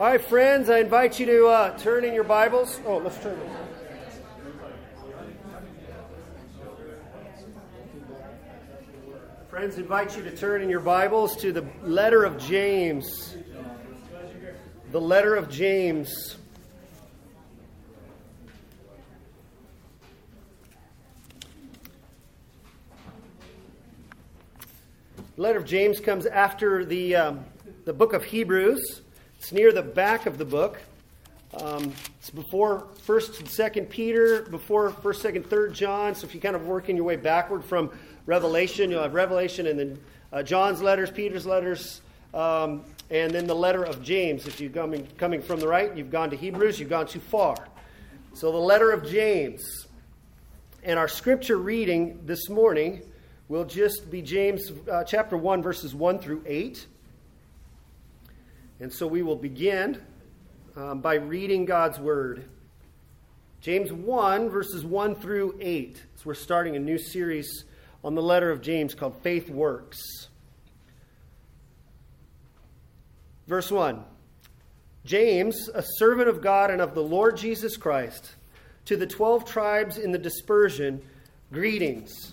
All right, friends, I invite you to uh, turn in your Bibles. Oh, let's turn. Friends, invite you to turn in your Bibles to the letter of James. The letter of James. The letter of James comes after the, um, the book of Hebrews. It's near the back of the book. Um, it's before First and Second Peter, before First, Second, Third John. So if you kind of working your way backward from Revelation, you'll have Revelation and then uh, John's letters, Peter's letters, um, and then the letter of James. If you're coming coming from the right, you've gone to Hebrews. You've gone too far. So the letter of James, and our scripture reading this morning will just be James uh, chapter one, verses one through eight. And so we will begin um, by reading God's Word. James 1, verses 1 through 8. So we're starting a new series on the letter of James called Faith Works. Verse 1 James, a servant of God and of the Lord Jesus Christ, to the twelve tribes in the dispersion, greetings.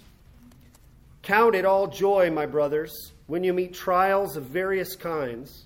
Count it all joy, my brothers, when you meet trials of various kinds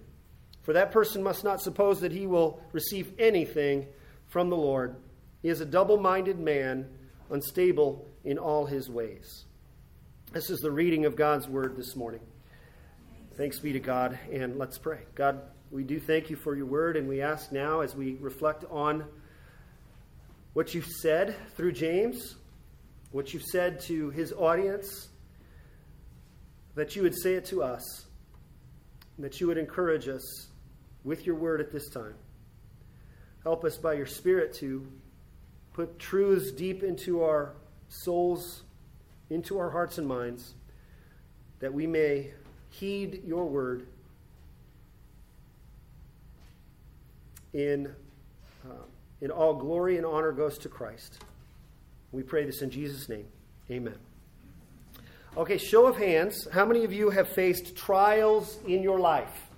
For that person must not suppose that he will receive anything from the Lord. He is a double minded man, unstable in all his ways. This is the reading of God's word this morning. Thanks be to God, and let's pray. God, we do thank you for your word, and we ask now as we reflect on what you've said through James, what you've said to his audience, that you would say it to us, that you would encourage us with your word at this time. Help us by your Spirit to put truths deep into our souls, into our hearts and minds, that we may heed your word in, uh, in all glory and honor goes to Christ. We pray this in Jesus' name. Amen. Okay, show of hands. How many of you have faced trials in your life?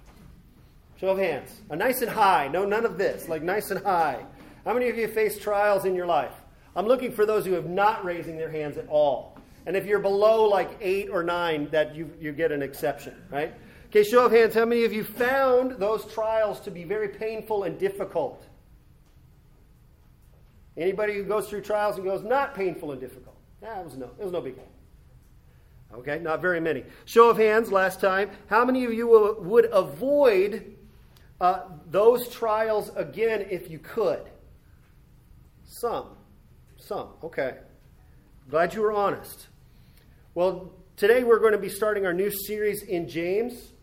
Show of hands. A nice and high. No, none of this. Like nice and high. How many of you face trials in your life? I'm looking for those who have not raising their hands at all. And if you're below like eight or nine, that you, you get an exception, right? Okay, show of hands. How many of you found those trials to be very painful and difficult? Anybody who goes through trials and goes not painful and difficult? Yeah, it was no, it was no big deal. Okay, not very many. Show of hands last time. How many of you would avoid uh, those trials again if you could? Some. Some. Okay. Glad you were honest. Well, today we're going to be starting our new series in James.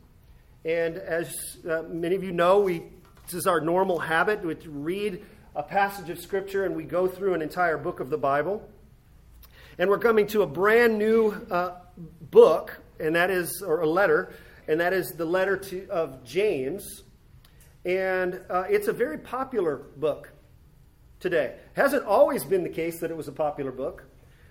And as uh, many of you know, we, this is our normal habit to read a passage of Scripture and we go through an entire book of the Bible. And we're coming to a brand new uh, book, and that is, or a letter, and that is the letter to, of James. And uh, it's a very popular book today. Hasn't always been the case that it was a popular book.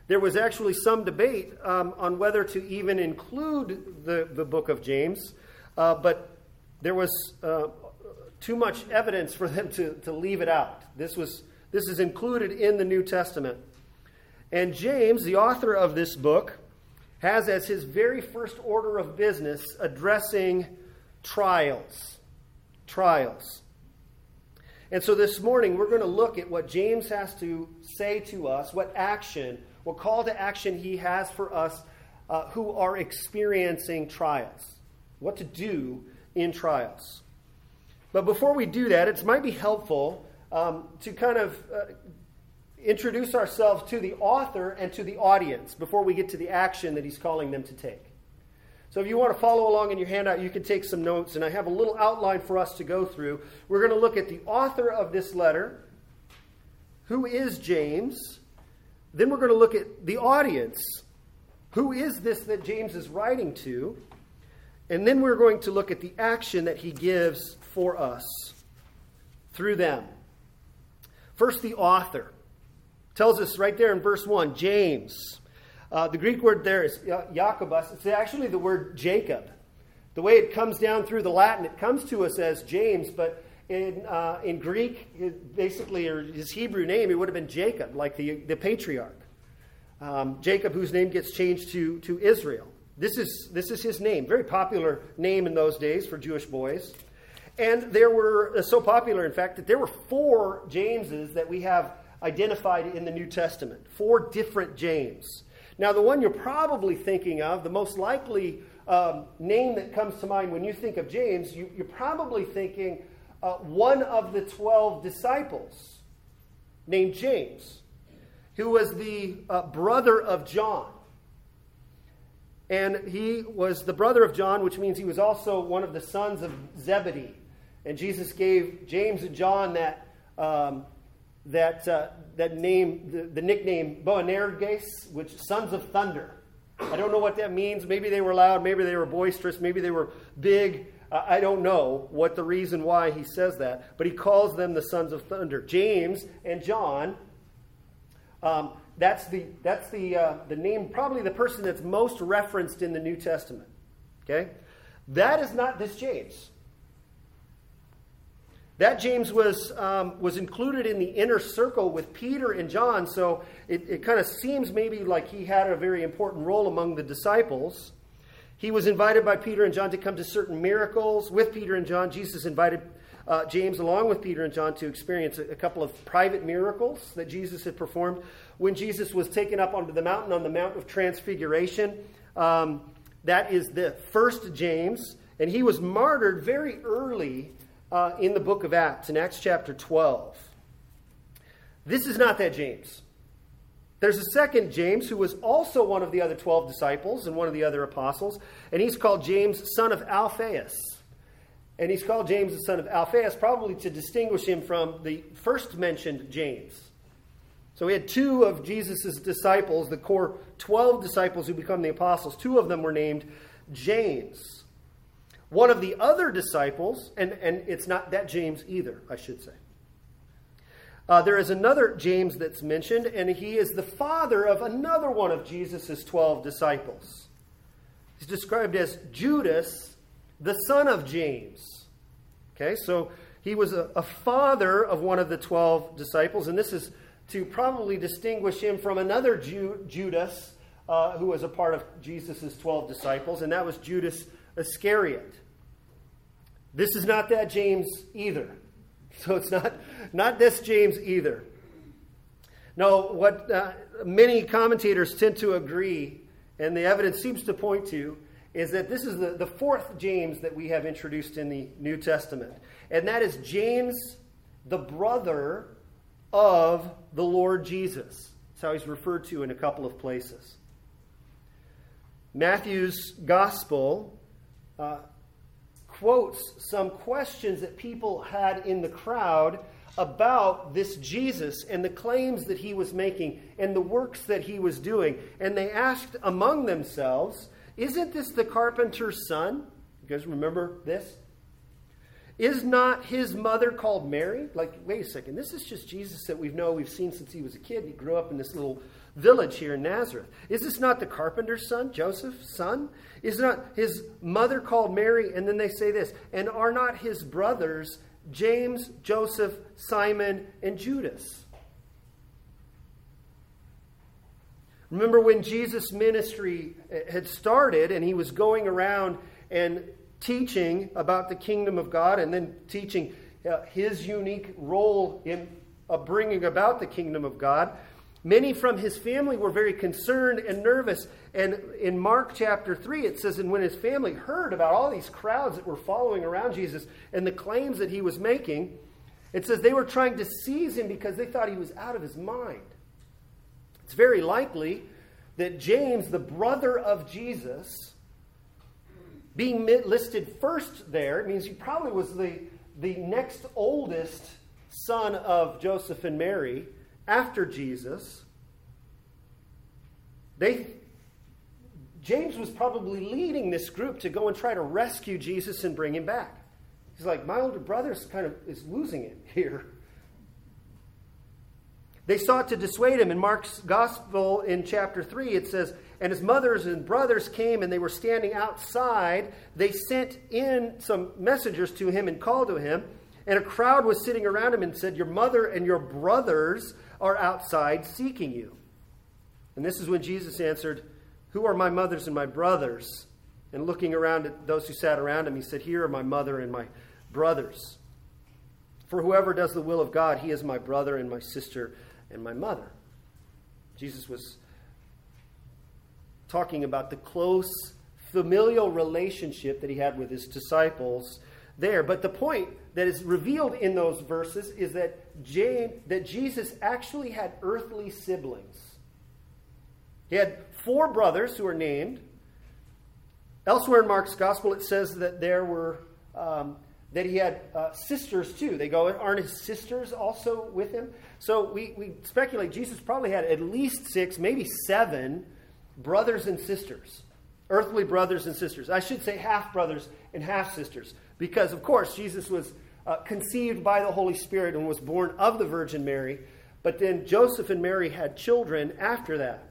There was actually some debate um, on whether to even include the, the book of James, uh, but there was uh, too much evidence for them to, to leave it out. This, was, this is included in the New Testament. And James, the author of this book, has as his very first order of business addressing trials trials. And so this morning, we're going to look at what James has to say to us, what action, what call to action he has for us uh, who are experiencing trials, what to do in trials. But before we do that, it might be helpful um, to kind of uh, introduce ourselves to the author and to the audience before we get to the action that he's calling them to take. So if you want to follow along in your handout, you can take some notes, and I have a little outline for us to go through. We're going to look at the author of this letter, who is James. Then we're going to look at the audience. Who is this that James is writing to? And then we're going to look at the action that he gives for us through them. First, the author tells us right there in verse 1 James. Uh, the Greek word there is Jacobus. It's actually the word Jacob. The way it comes down through the Latin, it comes to us as James, but in, uh, in Greek, basically, or his Hebrew name, it would have been Jacob, like the, the patriarch. Um, Jacob, whose name gets changed to, to Israel. This is, this is his name, very popular name in those days for Jewish boys. And there were, uh, so popular, in fact, that there were four Jameses that we have identified in the New Testament. Four different James. Now, the one you're probably thinking of, the most likely um, name that comes to mind when you think of James, you, are probably thinking uh, one of the 12 disciples named James, who was the uh, brother of John. And he was the brother of John, which means he was also one of the sons of Zebedee. And Jesus gave James and John that, um, that, uh, that name, the, the nickname Boanerges, which sons of thunder. I don't know what that means. Maybe they were loud, maybe they were boisterous, maybe they were big. I don't know what the reason why he says that, but he calls them the sons of thunder. James and John, um, that's the, that's the, uh, the name, probably the person that's most referenced in the New Testament. Okay? That is not this James. That James was, um, was included in the inner circle with Peter and John, so it, it kind of seems maybe like he had a very important role among the disciples. He was invited by Peter and John to come to certain miracles. With Peter and John, Jesus invited uh, James, along with Peter and John, to experience a, a, couple of private miracles that Jesus had performed. When Jesus was taken up onto the mountain, on the Mount of Transfiguration, um, that is the first James, and he was martyred very early uh, in the book of Acts, in Acts chapter 12. This is not that James. There's a second James who was also one of the other 12 disciples and one of the other apostles, and he's called James, son of Alphaeus. And he's called James, the son of Alphaeus, probably to distinguish him from the first mentioned James. So we had two of Jesus' disciples, the core 12 disciples who become the apostles. Two of them were named James. One of the other disciples, and, and it's not that James either, I should say. Uh, there is another James that's mentioned, and he is the father of another one of Jesus' 12 disciples. He's described as Judas, the son of James. Okay, so he was a, a father of one of the 12 disciples, and this is to probably distinguish him from another Ju- Judas uh, who was a part of Jesus' 12 disciples, and that was Judas Iscariot. This is not that James either. So it's not, not this James either. No, what uh, many commentators tend to agree, and the evidence seems to point to, is that this is the, the fourth James that we have introduced in the New Testament. And that is James, the brother of the Lord Jesus. That's how he's referred to in a couple of places. Matthew's gospel uh, quotes some questions that people had in the crowd about this Jesus and the claims that he was making and the works that he was doing. And they asked among themselves, Isn't this the carpenter's son? You guys remember this? Is not his mother called Mary? Like, wait a second, this is just Jesus that we've know we've seen since he was a kid. He grew up in this little village here in Nazareth. Is this not the carpenter's son, Joseph's son? Is not his mother called Mary? And then they say this, and are not his brothers James, Joseph, Simon, and Judas? Remember when Jesus' ministry had started and he was going around and teaching about the kingdom of God and then teaching uh, his unique role in bringing about the kingdom of God? Many from his family were very concerned and nervous. And in Mark chapter 3, it says, And when his family heard about all these crowds that were following around Jesus and the claims that he was making, it says they were trying to seize him because they thought he was out of his mind. It's very likely that James, the brother of Jesus, being listed first there, means he probably was the, the next oldest son of Joseph and Mary after Jesus. They, James was probably leading this group to go and try to rescue Jesus and bring him back. He's like, my older brother's kind of is losing it here. They sought to dissuade him. In Mark's gospel in chapter 3, it says, And his mothers and brothers came and they were standing outside. They sent in some messengers to him and called to him. And a crowd was sitting around him and said, Your mother and your brothers are outside seeking you. And this is when Jesus answered, Who are my mothers and my brothers? And looking around at those who sat around him, he said, Here are my mother and my brothers. For whoever does the will of God, he is my brother and my sister and my mother. Jesus was talking about the close familial relationship that he had with his disciples there. But the point that is revealed in those verses is that, James, that Jesus actually had earthly siblings. He had four brothers who are named. Elsewhere in Mark's gospel, it says that there were um, that he had uh, sisters too. They go, aren't his sisters also with him? So we, we speculate Jesus probably had at least six, maybe seven brothers and sisters, earthly brothers and sisters. I should say half brothers and half sisters, because of course Jesus was uh, conceived by the Holy Spirit and was born of the Virgin Mary, but then Joseph and Mary had children after that.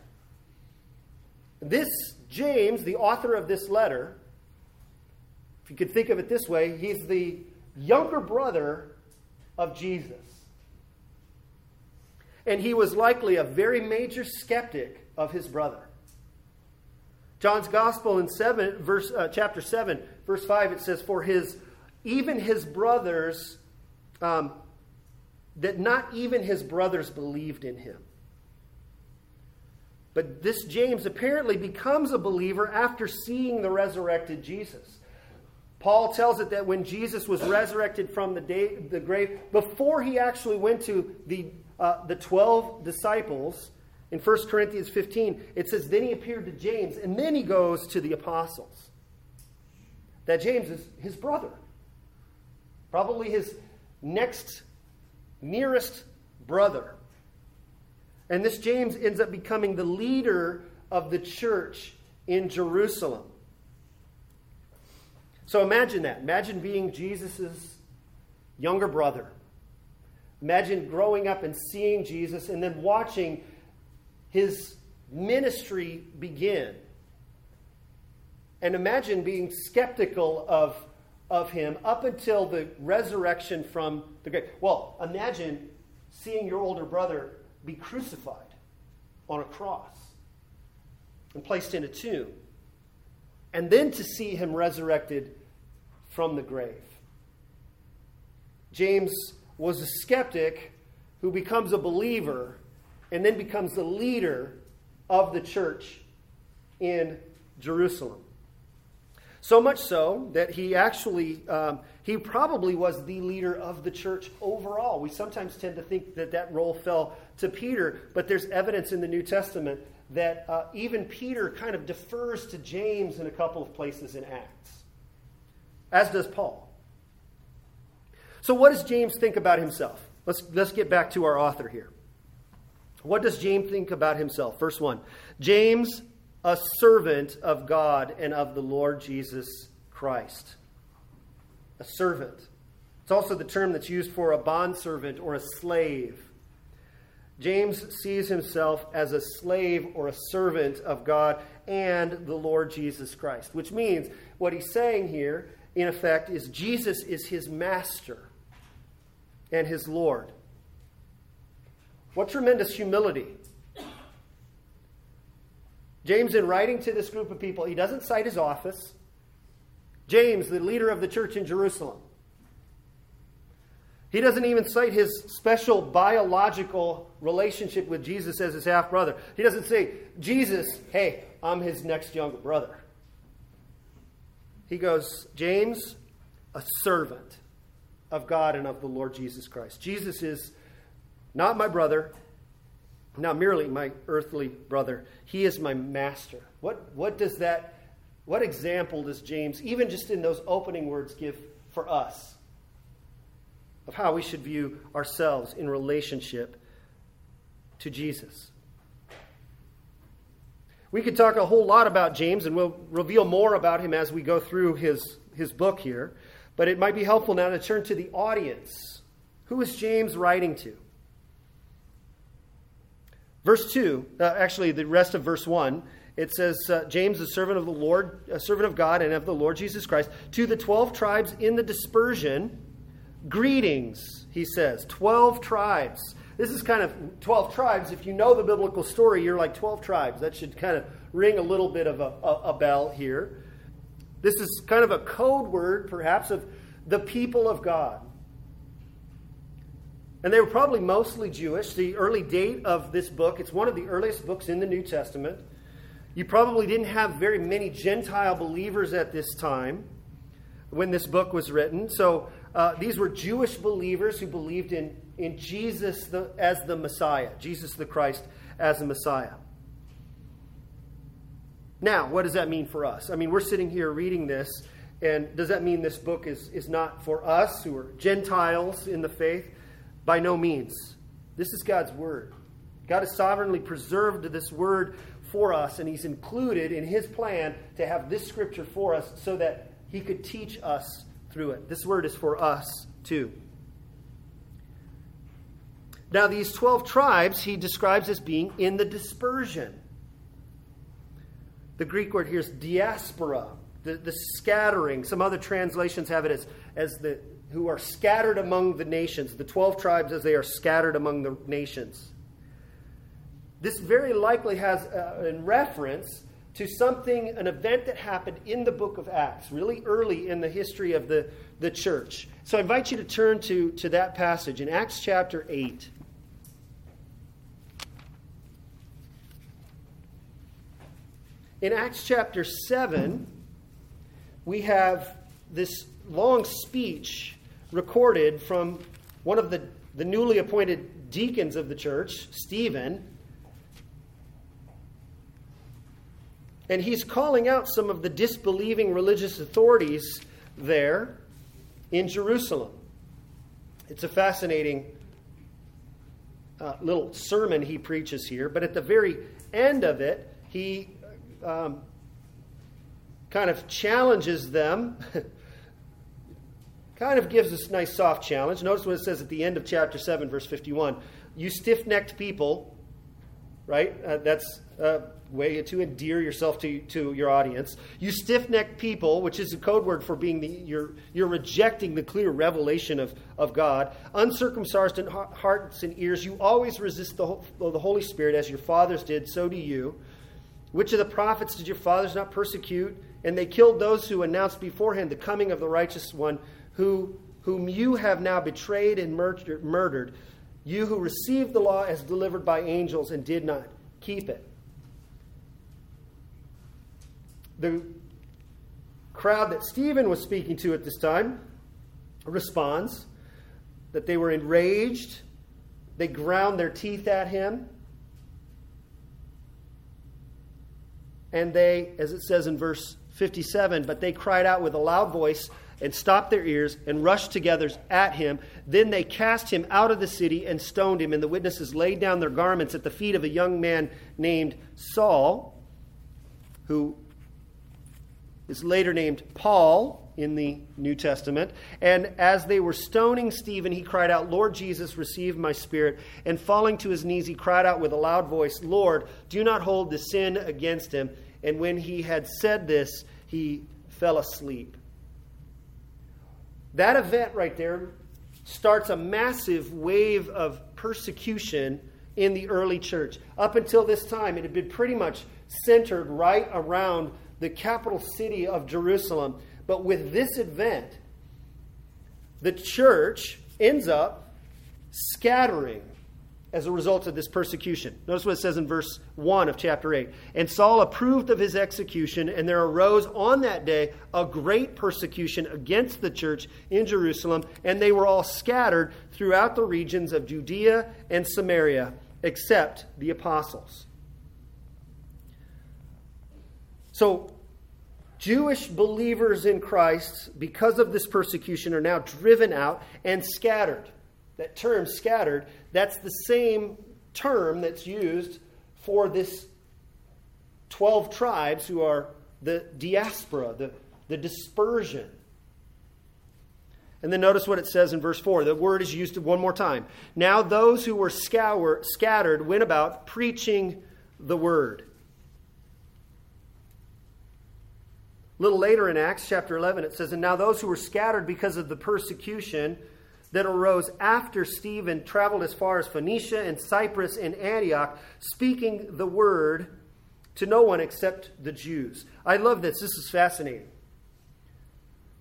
This James, the author of this letter, if you could think of it this way, he's the younger brother of Jesus. And he was likely a very major skeptic of his brother. John's Gospel in seven, verse, uh, chapter 7, verse 5, it says, For his, even his brothers, um, that not even his brothers believed in him. But this James apparently becomes a believer after seeing the resurrected Jesus. Paul tells it that when Jesus was resurrected from the, day, the grave, before he actually went to the, uh, the 12 disciples, in 1 Corinthians 15, it says, Then he appeared to James, and then he goes to the apostles. That James is his brother, probably his next nearest brother. And this James ends up becoming the leader of the church in Jerusalem. So imagine that. Imagine being Jesus' younger brother. Imagine growing up and seeing Jesus and then watching his ministry begin. And imagine being skeptical of, of him up until the resurrection from the grave. Well, imagine seeing your older brother be crucified on a cross and placed in a tomb. And then to see him resurrected from the grave. James was a skeptic who becomes a believer and then becomes the leader of the church in Jerusalem. So much so that he actually, um, he probably was the leader of the church overall. We sometimes tend to think that that role fell to Peter, but there's evidence in the New Testament that uh, even Peter kind of defers to James in a couple of places in Acts as does Paul. So, what does James think about himself? Let's, let's get back to our author here. What does James think about himself? Verse 1 James, a servant of God and of the Lord Jesus Christ. A servant. It's also the term that's used for a bondservant or a slave. James sees himself as a slave or a servant of God and the Lord Jesus Christ, which means what he's saying here in effect, is Jesus is his master and his Lord. What tremendous humility. James, in writing to this group of people, he doesn't cite his office. James, the leader of the church in Jerusalem. He doesn't even cite his special biological relationship with Jesus as his half brother. He doesn't say, Jesus, hey, I'm his next younger brother. He goes, James, a servant of God and of the Lord Jesus Christ. Jesus is not my brother, not merely my earthly brother. He is my master. What, what does that What example does James, even just in those opening words, give for us of how we should view ourselves in relationship to Jesus? We could talk a whole lot about James, and we'll reveal more about him as we go through his, his book here. But it might be helpful now to turn to the audience. Who is James writing to? Verse 2, uh, actually, the rest of verse 1 it says, uh, James, a servant of the Lord, a servant of God and of the Lord Jesus Christ, to the 12 tribes in the dispersion, greetings, he says. 12 tribes. This is kind of 12 tribes. If you know the biblical story, you're like 12 tribes. That should kind of ring a little bit of a, a, a bell here. This is kind of a code word, perhaps, of the people of God. And they were probably mostly Jewish. The early date of this book, it's one of the earliest books in the New Testament. You probably didn't have very many Gentile believers at this time when this book was written. So uh, these were Jewish believers who believed in, in Jesus the, as the Messiah, Jesus the Christ as the Messiah. Now, what does that mean for us? I mean, we're sitting here reading this, and does that mean this book is, is not for us who are Gentiles in the faith? By no means. This is God's Word. God has sovereignly preserved this Word for us, and He's included in His plan to have this scripture for us so that He could teach us through it. This word is for us too. Now, these 12 tribes he describes as being in the dispersion. The Greek word here is diaspora, the, the scattering. Some other translations have it as, as the who are scattered among the nations, the 12 tribes as they are scattered among the nations. This very likely has uh, in reference to something, an event that happened in the book of Acts, really early in the history of the, the church. So I invite you to turn to, to that passage in Acts chapter 8. In Acts chapter 7, we have this long speech recorded from one of the, the newly appointed deacons of the church, Stephen And he's calling out some of the disbelieving religious authorities there in Jerusalem. It's a fascinating uh, little sermon he preaches here, but at the very end of it, he um, kind of challenges them. kind of gives us a nice soft challenge. Notice what it says at the end of chapter 7, verse 51. You stiff necked people, right? Uh, that's a way to endear yourself to, to your audience. You stiff necked people, which is a code word for being the, you're, you're rejecting the clear revelation of, of God. Uncircumcised in hearts and ears, you always resist the, the Holy Spirit as your fathers did, so do you. Which of the prophets did your fathers not persecute? And they killed those who announced beforehand the coming of the righteous one, who, whom you have now betrayed and murdered. You who received the law as delivered by angels and did not keep it. The crowd that Stephen was speaking to at this time responds that they were enraged, they ground their teeth at him, and they, as it says in verse 57, but they cried out with a loud voice and stopped their ears and rushed together at him. Then they cast him out of the city and stoned him, and the witnesses laid down their garments at the feet of a young man named Saul, who is later named Paul in the New Testament. And as they were stoning Stephen, he cried out, Lord Jesus, receive my spirit. And falling to his knees, he cried out with a loud voice, Lord, do not hold the sin against him. And when he had said this, he fell asleep. That event right there starts a massive wave of persecution in the early church. Up until this time, it had been pretty much centered right around the capital city of Jerusalem. But with this event, the church ends up scattering as a result of this persecution. Notice what it says in verse 1 of chapter 8. And Saul approved of his execution, and there arose on that day a great persecution against the church in Jerusalem, and they were all scattered throughout the regions of Judea and Samaria, except the apostles. So, Jewish believers in Christ, because of this persecution, are now driven out and scattered. That term, scattered, that's the same term that's used for this 12 tribes who are the diaspora, the, the dispersion. And then notice what it says in verse 4. The word is used one more time. Now those who were scour, scattered went about preaching the word. A little later in Acts chapter 11, it says, And now those who were scattered because of the persecution that arose after Stephen traveled as far as Phoenicia and Cyprus and Antioch, speaking the word to no one except the Jews. I love this. This is fascinating.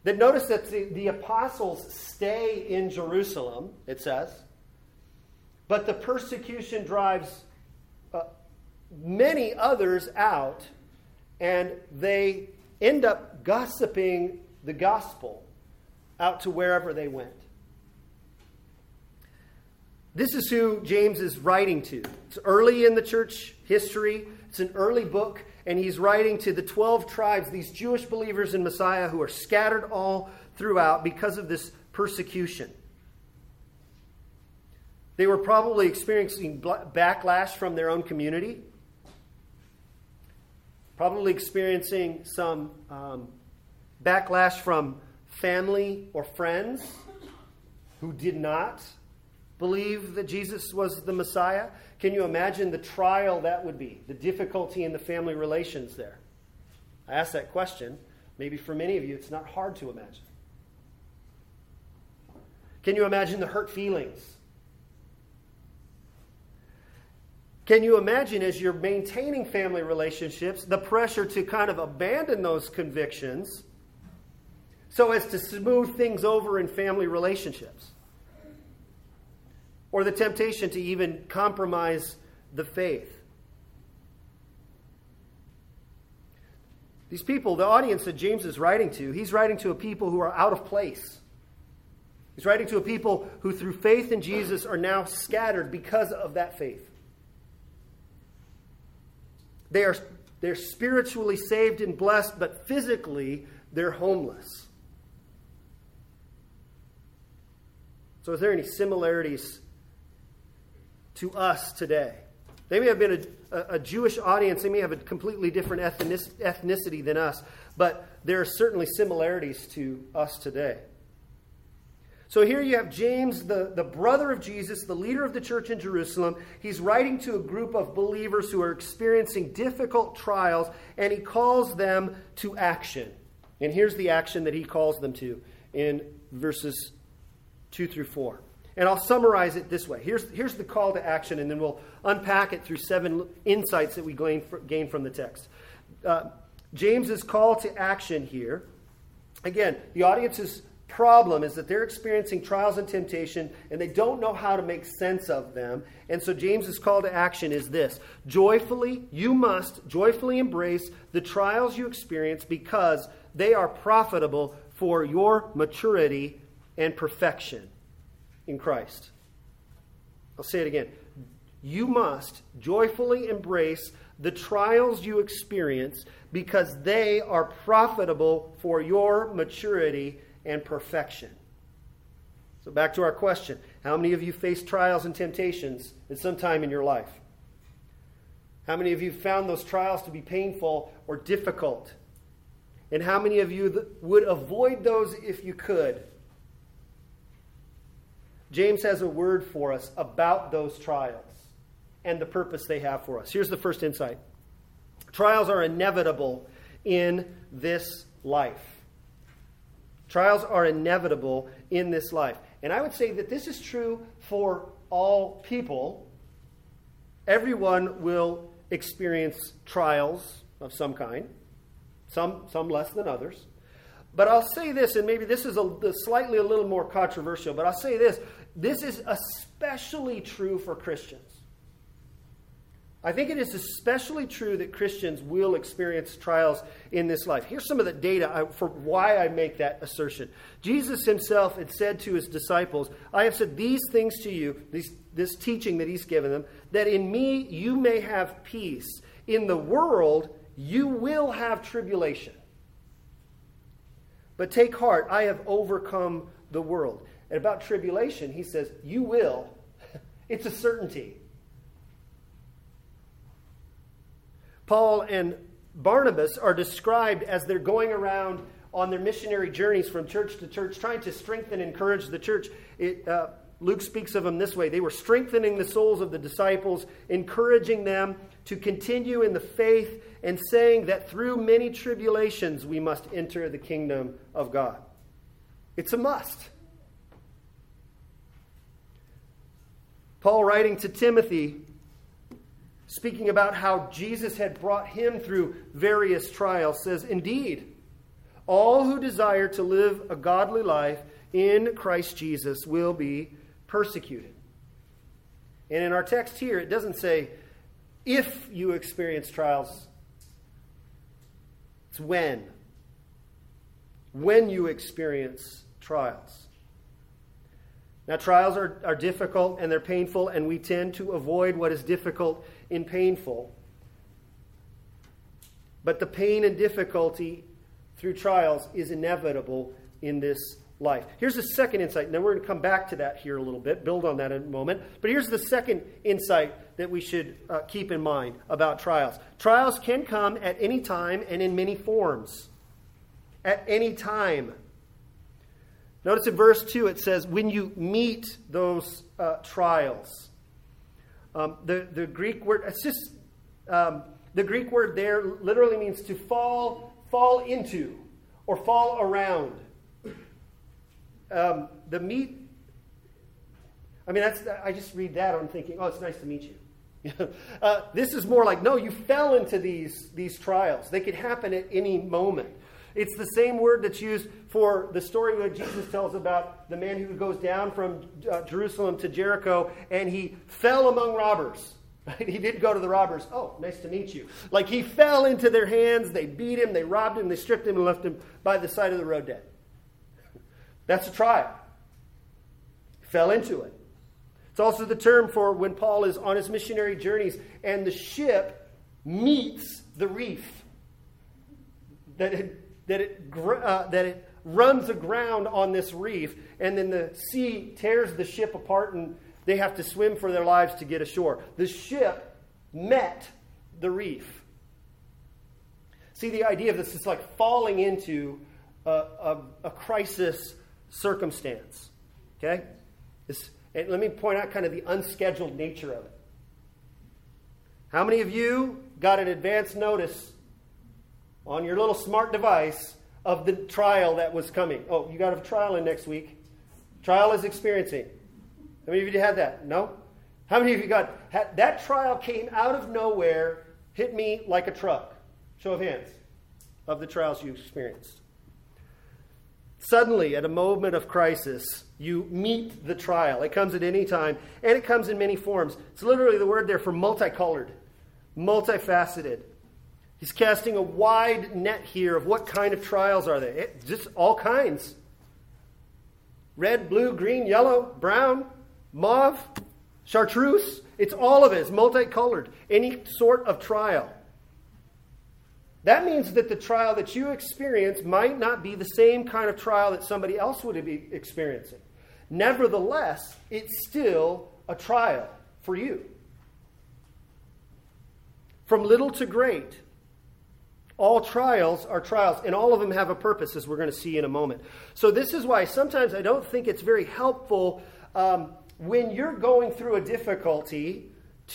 That notice that the, the apostles stay in Jerusalem, it says, but the persecution drives uh, many others out, and they end up gossiping the gospel out to wherever they went. This is who James is writing to. It's early in the church history, it's an early book, and he's writing to the 12 tribes, these Jewish believers in Messiah who are scattered all throughout because of this persecution. They were probably experiencing backlash from their own community, probably experiencing some um, backlash from family or friends who did not believe that Jesus was the Messiah? Can you imagine the trial that would be, the difficulty in the family relations there? I ask that question. Maybe for many of you, it's not hard to imagine. Can you imagine the hurt feelings? Can you imagine as you're maintaining family relationships the pressure to kind of abandon those convictions so as to smooth things over in family relationships? Or the temptation to even compromise the faith. These people, the audience that James is writing to, he's writing to a people who are out of place. He's writing to a people who, through faith in Jesus, are now scattered because of that faith. They are they're spiritually saved and blessed, but physically they're homeless. So, is there any similarities to us today. They may have been a, a, Jewish audience, they may have a completely different ethnicity than us, but there are certainly similarities to us today. So here you have James, the, the brother of Jesus, the leader of the church in Jerusalem. He's writing to a group of believers who are experiencing difficult trials, and he calls them to action. And here's the action that he calls them to in verses 2 through 4. And I'll summarize it this way. Here's, here's the call to action, and then we'll unpack it through seven insights that we gain, gain from the text. Uh, James's call to action here, again, the audience's problem is that they're experiencing trials and temptation, and they don't know how to make sense of them. And so James's call to action is this Joyfully, you must joyfully embrace the trials you experience because they are profitable for your maturity and perfection in Christ. I'll say it again. You must joyfully embrace the trials you experience because they are profitable for your maturity and perfection. So, back to our question How many of you face trials and temptations at some time in your life? How many of you found those trials to be painful or difficult? And how many of you would avoid those if you could? James has a word for us about those trials and the purpose they have for us. Here's the first insight trials are inevitable in this life. Trials are inevitable in this life. And I would say that this is true for all people. Everyone will experience trials of some kind, some, some less than others. But I'll say this, and maybe this is a, slightly a little more controversial, but I'll say this. This is especially true for Christians. I think it is especially true that Christians will experience trials in this life. Here's some of the data for why I make that assertion. Jesus himself had said to his disciples, I have said these things to you, these, this teaching that he's given them, that in me you may have peace. In the world you will have tribulation. But take heart, I have overcome the world. And about tribulation, he says, You will. it's a certainty. Paul and Barnabas are described as they're going around on their missionary journeys from church to church, trying to strengthen and encourage the church. It, uh, Luke speaks of them this way they were strengthening the souls of the disciples, encouraging them to continue in the faith, and saying that through many tribulations we must enter the kingdom of God. It's a must. Paul, writing to Timothy, speaking about how Jesus had brought him through various trials, says, Indeed, all who desire to live a godly life in Christ Jesus will be persecuted. And in our text here, it doesn't say if you experience trials, it's when. When you experience trials. Now, trials are, are difficult and they're painful, and we tend to avoid what is difficult and painful. But the pain and difficulty through trials is inevitable in this life. Here's the second insight, and then we're going to come back to that here a little bit, build on that in a moment. But here's the second insight that we should uh, keep in mind about trials trials can come at any time and in many forms. At any time. Notice in verse 2 it says, when you meet those uh, trials. Um, the, the Greek word, it's just, um, the Greek word there literally means to fall, fall into or fall around um, the meet. I mean, that's I just read that. I'm thinking, oh, it's nice to meet you. uh, this is more like, no, you fell into these these trials. They could happen at any moment. It's the same word that's used for the story that Jesus tells about the man who goes down from uh, Jerusalem to Jericho and he fell among robbers. He did go to the robbers. Oh, nice to meet you. Like he fell into their hands. They beat him, they robbed him, they stripped him, and left him by the side of the road dead. That's a trial. Fell into it. It's also the term for when Paul is on his missionary journeys and the ship meets the reef. That it, that it, uh, that it runs aground on this reef, and then the sea tears the ship apart, and they have to swim for their lives to get ashore. The ship met the reef. See the idea of this is like falling into a, a, a crisis circumstance. Okay? This, and let me point out kind of the unscheduled nature of it. How many of you got an advance notice on your little smart device of the trial that was coming? Oh, you got a trial in next week. Trial is experiencing. How many of you had that? No? How many of you got had, that trial came out of nowhere, hit me like a truck? Show of hands of the trials you experienced. Suddenly, at a moment of crisis, you meet the trial. It comes at any time, and it comes in many forms. It's literally the word there for multicolored, multifaceted. He's casting a wide net here of what kind of trials are they. It, just all kinds red, blue, green, yellow, brown, mauve, chartreuse. It's all of it. It's multicolored. Any sort of trial. That means that the trial that you experience might not be the same kind of trial that somebody else would be experiencing. Nevertheless, it's still a trial for you. From little to great, all trials are trials, and all of them have a purpose, as we're going to see in a moment. So, this is why sometimes I don't think it's very helpful um, when you're going through a difficulty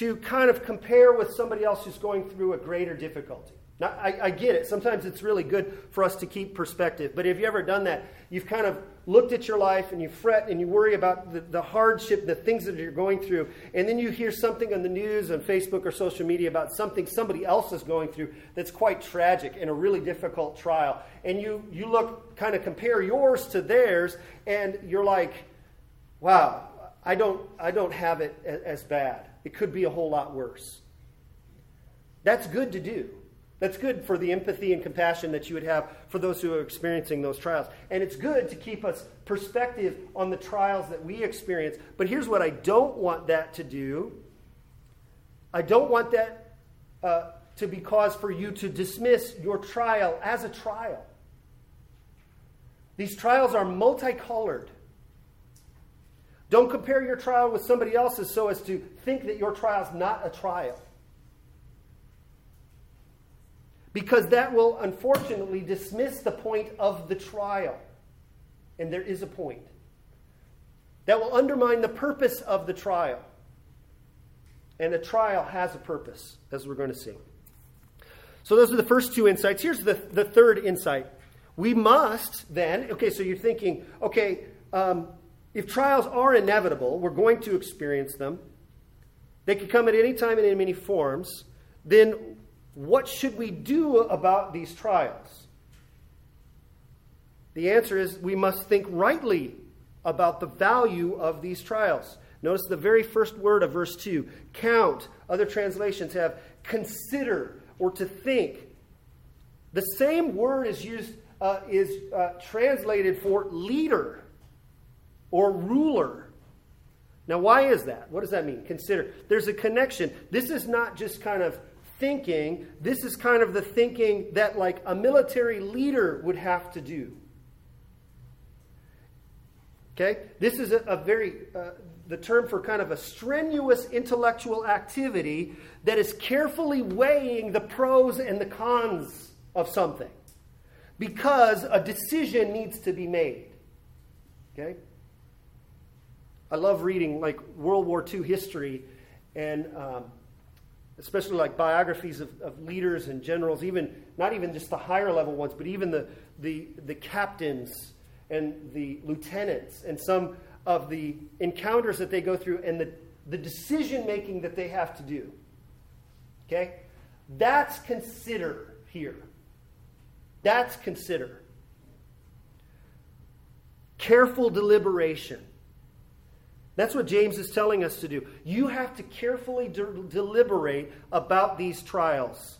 to kind of compare with somebody else who's going through a greater difficulty. Now, I, I, get it. Sometimes it's really good for us to keep perspective. But have you ever done that? You've kind of looked at your life and you fret and you worry about the, the hardship, the things that you're going through. And then you hear something on the news, on Facebook or social media about something somebody else is going through that's quite tragic and a really difficult trial. And you, you look, kind of compare yours to theirs, and you're like, wow, I don't, I don't have it as bad. It could be a whole lot worse. That's good to do. That's good for the empathy and compassion that you would have for those who are experiencing those trials. And it's good to keep us perspective on the trials that we experience. But here's what I don't want that to do I don't want that uh, to be cause for you to dismiss your trial as a trial. These trials are multicolored. Don't compare your trial with somebody else's so as to think that your trial is not a trial. Because that will unfortunately dismiss the point of the trial. And there is a point. That will undermine the purpose of the trial. And a trial has a purpose, as we're going to see. So, those are the first two insights. Here's the, the third insight. We must then, okay, so you're thinking, okay, um, if trials are inevitable, we're going to experience them, they can come at any time and in many forms, then what should we do about these trials? The answer is we must think rightly about the value of these trials. Notice the very first word of verse 2 count. Other translations have consider or to think. The same word is used, uh, is uh, translated for leader or ruler. Now, why is that? What does that mean? Consider. There's a connection. This is not just kind of thinking, this is kind of the thinking that, like, a military leader would have to do. Okay? This is a, a very, uh, the term for kind of a strenuous intellectual activity that is carefully weighing the pros and the cons of something because a decision needs to be made. Okay? I love reading like World War II history and um, especially like biographies of, of, leaders and generals, even not even just the higher level ones, but even the, the, the captains and the lieutenants and some of the encounters that they go through and the, the decision making that they have to do. Okay? That's consider here. That's consider. Careful deliberation. That's what James is telling us to do. You have to carefully de- deliberate about these trials.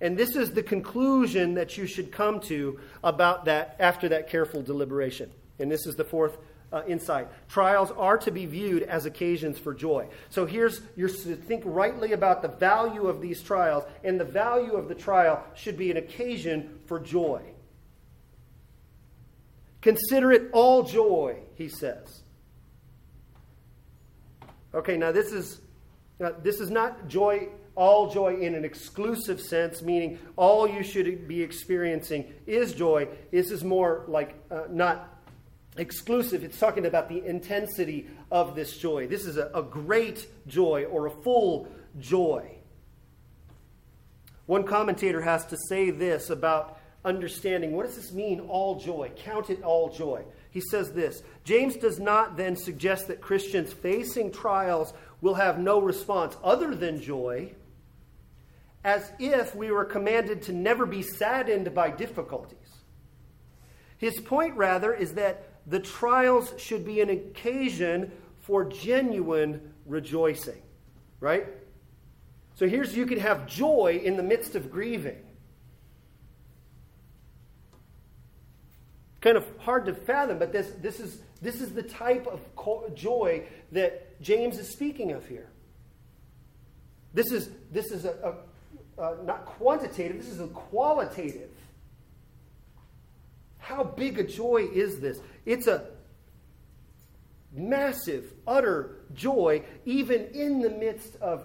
And this is the conclusion that you should come to about that after that careful deliberation. And this is the fourth uh, insight. Trials are to be viewed as occasions for joy. So here's you're to think rightly about the value of these trials, and the value of the trial should be an occasion for joy. Consider it all joy, he says. Okay, now this is uh, this is not joy, all joy in an exclusive sense, meaning all you should be experiencing is joy. This is more like uh, not exclusive. It's talking about the intensity of this joy. This is a, a great joy or a full joy. One commentator has to say this about understanding what does this mean, all joy? Count it all joy he says this James does not then suggest that Christians facing trials will have no response other than joy, as if we were commanded to never be saddened by difficulties. His point, rather, is that the trials should be an occasion for genuine rejoicing, right? So here's you can have joy in the midst of grieving. Kind of hard to fathom, but this, this, is, this is the type of joy that James is speaking of here. This is, this is a, a, a not quantitative, this is a qualitative. How big a joy is this? It's a massive, utter joy, even in the midst of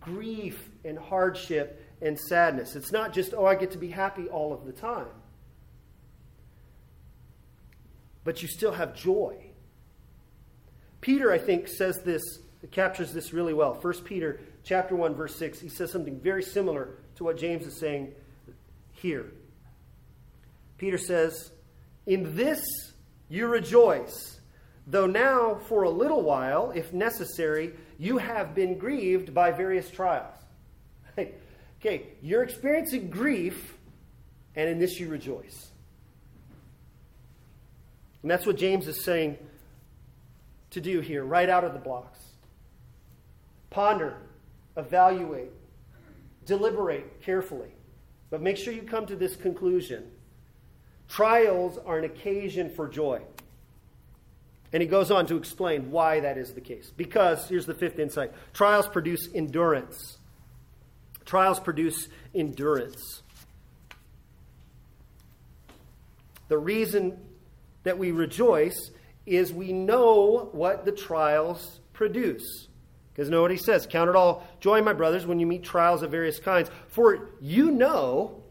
grief and hardship and sadness. It's not just, oh, I get to be happy all of the time but you still have joy. Peter, I think, says this, captures this really well. 1 Peter chapter 1, verse 6, he says something very similar to what James is saying here. Peter says, In this you rejoice, though now for a little while, if necessary, you have been grieved by various trials. okay, you're experiencing grief, and in this you rejoice. And that's what James is saying to do here, right out of the blocks. Ponder, evaluate, deliberate carefully, but make sure you come to this conclusion. Trials are an occasion for joy. And he goes on to explain why that is the case. Because, here's the fifth insight trials produce endurance. Trials produce endurance. The reason that we rejoice is we know what the trials produce. Because know what he says Count it all joy, my brothers, when you meet trials of various kinds. For you know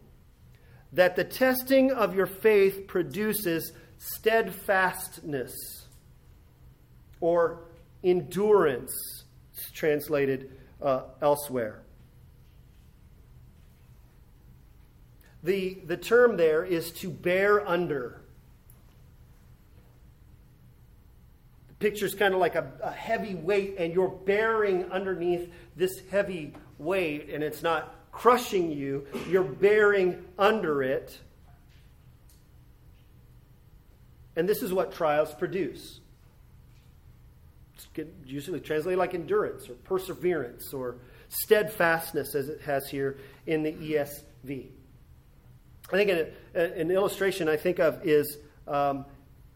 that the testing of your faith produces steadfastness or endurance, it's translated uh, elsewhere. The, the term there is to bear under. Picture's kind of like a, a heavy weight, and you're bearing underneath this heavy weight, and it's not crushing you, you're bearing under it. And this is what trials produce. It's usually translated like endurance or perseverance or steadfastness, as it has here in the ESV. I think an, an illustration I think of is um,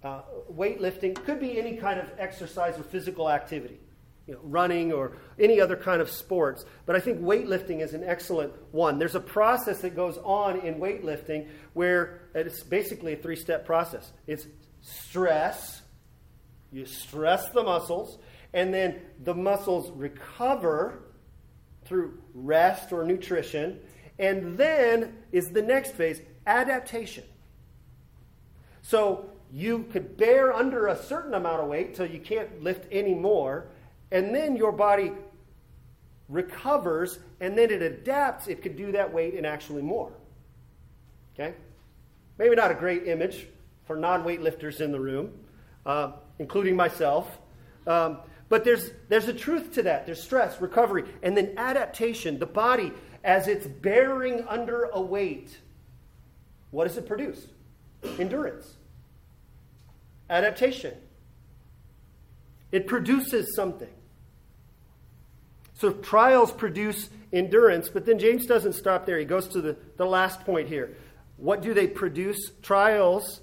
uh, weightlifting. Could be any kind of exercise or physical activity, you know, running or any other kind of sports. But I think weightlifting is an excellent one. There's a process that goes on in weightlifting where it's basically a three step process. It's stress, you stress the muscles, and then the muscles recover through rest or nutrition and then is the next phase adaptation. So you could bear under a certain amount of weight till you can't lift anymore, and then your body recovers and then it adapts. It could do that weight and actually more. Okay? Maybe not a great image for non weightlifters in the room, uh, including myself. Um, but there's, there's a truth to that. There's stress, recovery, and then adaptation. The body as it's bearing under a weight, what does it produce? Endurance, adaptation. It produces something. So trials produce endurance, but then James doesn't stop there. He goes to the, the last point here. What do they produce? Trials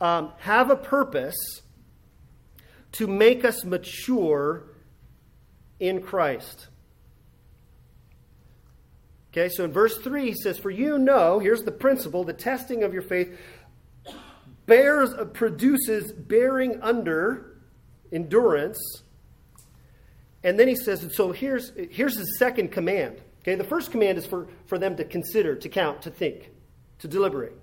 um, have a purpose to make us mature in Christ. Okay, so in verse 3 he says, For you know, here's the principle, the testing of your faith bears, uh, produces bearing under endurance. And then he says, and so here's, here's the second command. Okay, the first command is for, for them to consider, to count, to think, to deliberate.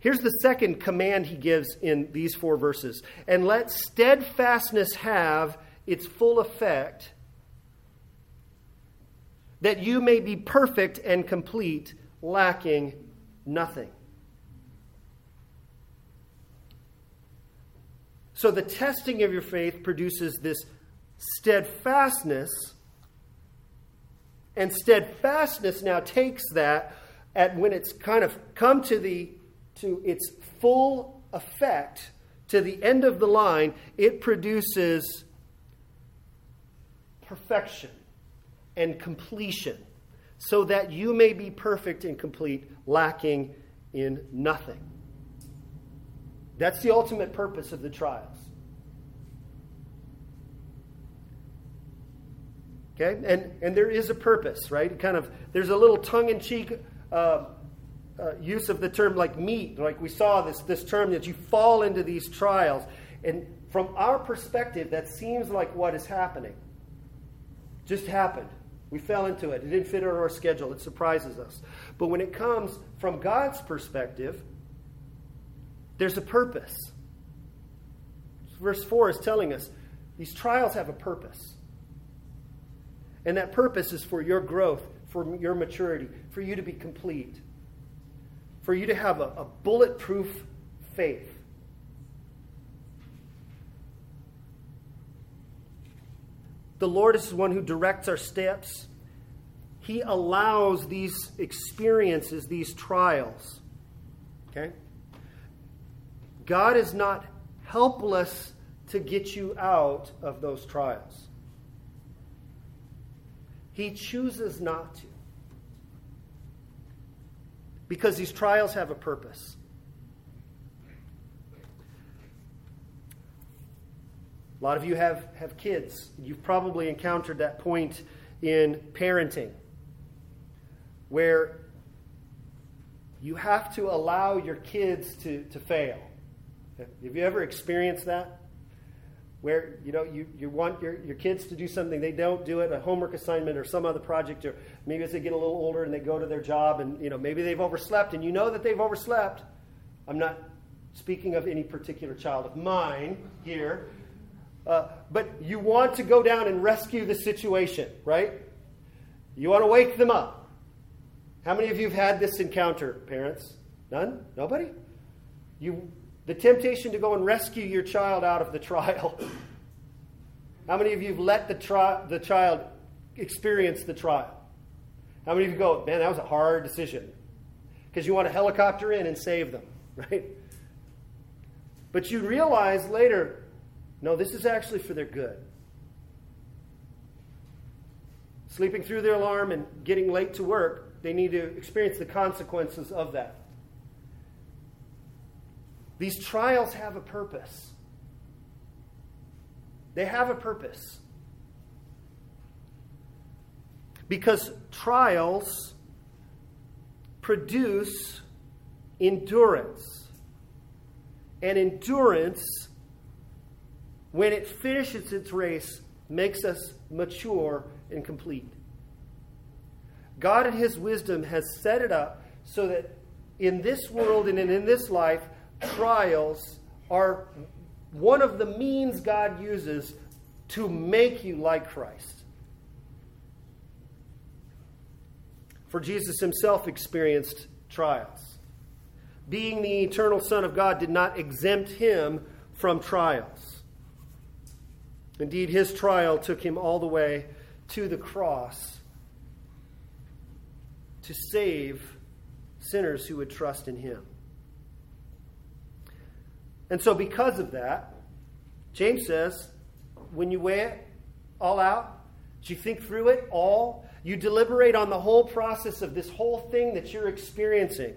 Here's the second command he gives in these four verses. And let steadfastness have its full effect that you may be perfect and complete, lacking nothing. So the testing of your faith produces this steadfastness, and steadfastness now takes that at when it's kind of come to the to its full effect to the end of the line, it produces perfection and completion, so that you may be perfect and complete, lacking in nothing. That's the ultimate purpose of the trials. Okay? And, and there is a purpose, right? Kind of, there's a little tongue in cheek uh, uh, use of the term like meet. Like we saw this, this term that you fall into these trials. And from our perspective, that seems like what is happening. Just happened. We fell into it. It didn't fit on our schedule. It surprises us. But when it comes from God's perspective, there's a purpose. Verse 4 is telling us these trials have a purpose. And that purpose is for your growth, for your maturity, for you to be complete, for you to have a, a bulletproof faith. The Lord is the one who directs our steps. He allows these experiences, these trials. Okay? God is not helpless to get you out of those trials. He chooses not to. Because these trials have a purpose. A lot of you have, have kids. You've probably encountered that point in parenting where you have to allow your kids to, to fail. Have you ever experienced that? Where you know you, you want your, your kids to do something, they don't do it, a homework assignment or some other project, or maybe as they get a little older and they go to their job and you know maybe they've overslept and you know that they've overslept. I'm not speaking of any particular child of mine here, uh, but you want to go down and rescue the situation, right? You want to wake them up. How many of you have had this encounter, parents? None? Nobody? You the temptation to go and rescue your child out of the trial. How many of you have let the, tri- the child experience the trial? How many of you go, man, that was a hard decision? Because you want to helicopter in and save them, right? But you realize later, no, this is actually for their good. Sleeping through their alarm and getting late to work, they need to experience the consequences of that. These trials have a purpose. They have a purpose. Because trials produce endurance. And endurance, when it finishes its race, makes us mature and complete. God, in His wisdom, has set it up so that in this world and in this life, trials are one of the means God uses to make you like Christ. For Jesus himself experienced trials. Being the eternal Son of God did not exempt him from trials. Indeed, his trial took him all the way to the cross to save sinners who would trust in him. And so, because of that, James says, when you weigh it all out, do you think through it all, you deliberate on the whole process of this whole thing that you're experiencing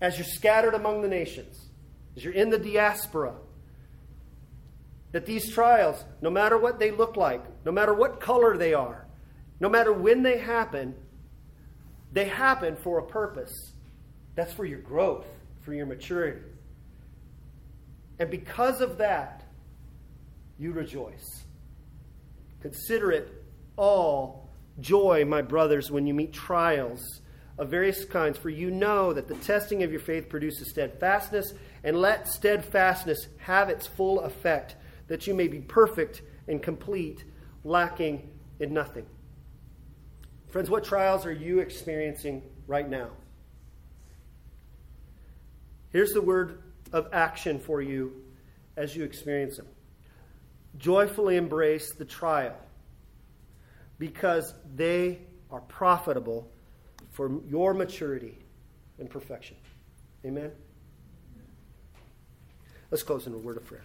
as you're scattered among the nations, as you're in the diaspora, that these trials, no matter what they look like, no matter what color they are, no matter when they happen, they happen for a purpose. That's for your growth, for your maturity. And because of that, you rejoice. Consider it all joy, my brothers, when you meet trials of various kinds, for you know that the testing of your faith produces steadfastness, and let steadfastness have its full effect, that you may be perfect and complete, lacking in nothing. Friends, what trials are you experiencing right now? Here's the word of action for you as you experience them. Joyfully embrace the trial because they are profitable for your maturity and perfection. Amen? Let's close in a word of prayer.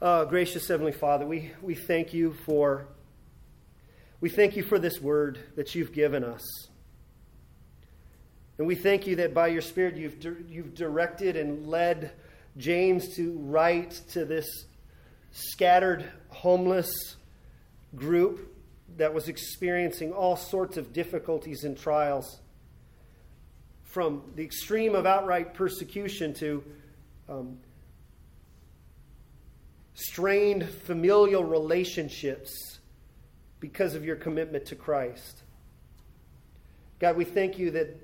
Uh, gracious Heavenly Father, we, we thank you for we thank you for this word that you've given us. And we thank you that by your Spirit you've, you've directed and led James to write to this scattered, homeless group that was experiencing all sorts of difficulties and trials, from the extreme of outright persecution to um, strained familial relationships because of your commitment to Christ. God, we thank you that,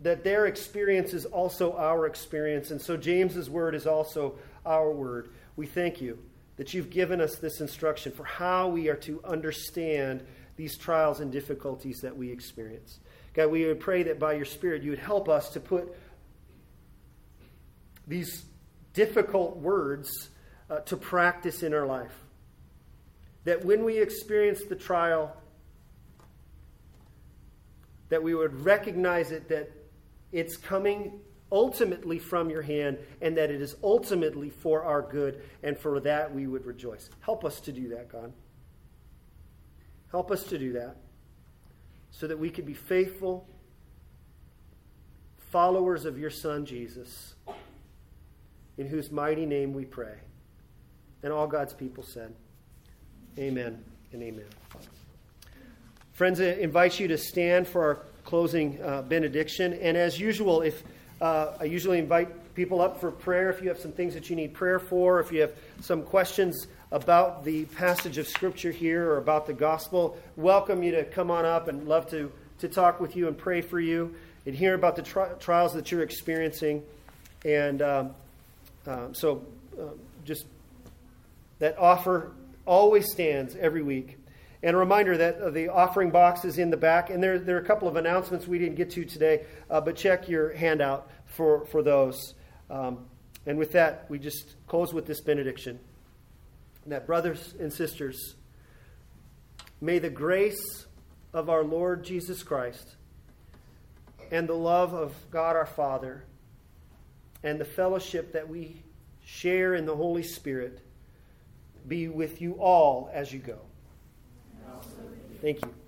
that their experience is also our experience. And so James's word is also our word. We thank you that you've given us this instruction for how we are to understand these trials and difficulties that we experience. God, we would pray that by your Spirit you would help us to put these difficult words uh, to practice in our life. That when we experience the trial, that we would recognize it that it's coming ultimately from your hand and that it is ultimately for our good, and for that we would rejoice. Help us to do that, God. Help us to do that so that we could be faithful followers of your Son, Jesus, in whose mighty name we pray. And all God's people said, Amen. and amen. Friends, I invite you to stand for our closing uh, benediction. And as usual, if uh, I usually invite people up for prayer, if you have some things that you need prayer for, if you have some questions about the passage of Scripture here or about the gospel, welcome you to come on up and love to, to talk with you and pray for you and hear about the tri- trials that you're experiencing. And um, um, so uh, just that offer always stands every week. And a reminder that uh, the offering box is in the back, and there, there are a couple of announcements we didn't get to today, uh, but check your handout for, for those. Um, and with that, we just close with this benediction. That, brothers and sisters, may the grace of our Lord Jesus Christ and the love of God our Father and the fellowship that we share in the Holy Spirit be with you all as you go. Thank you.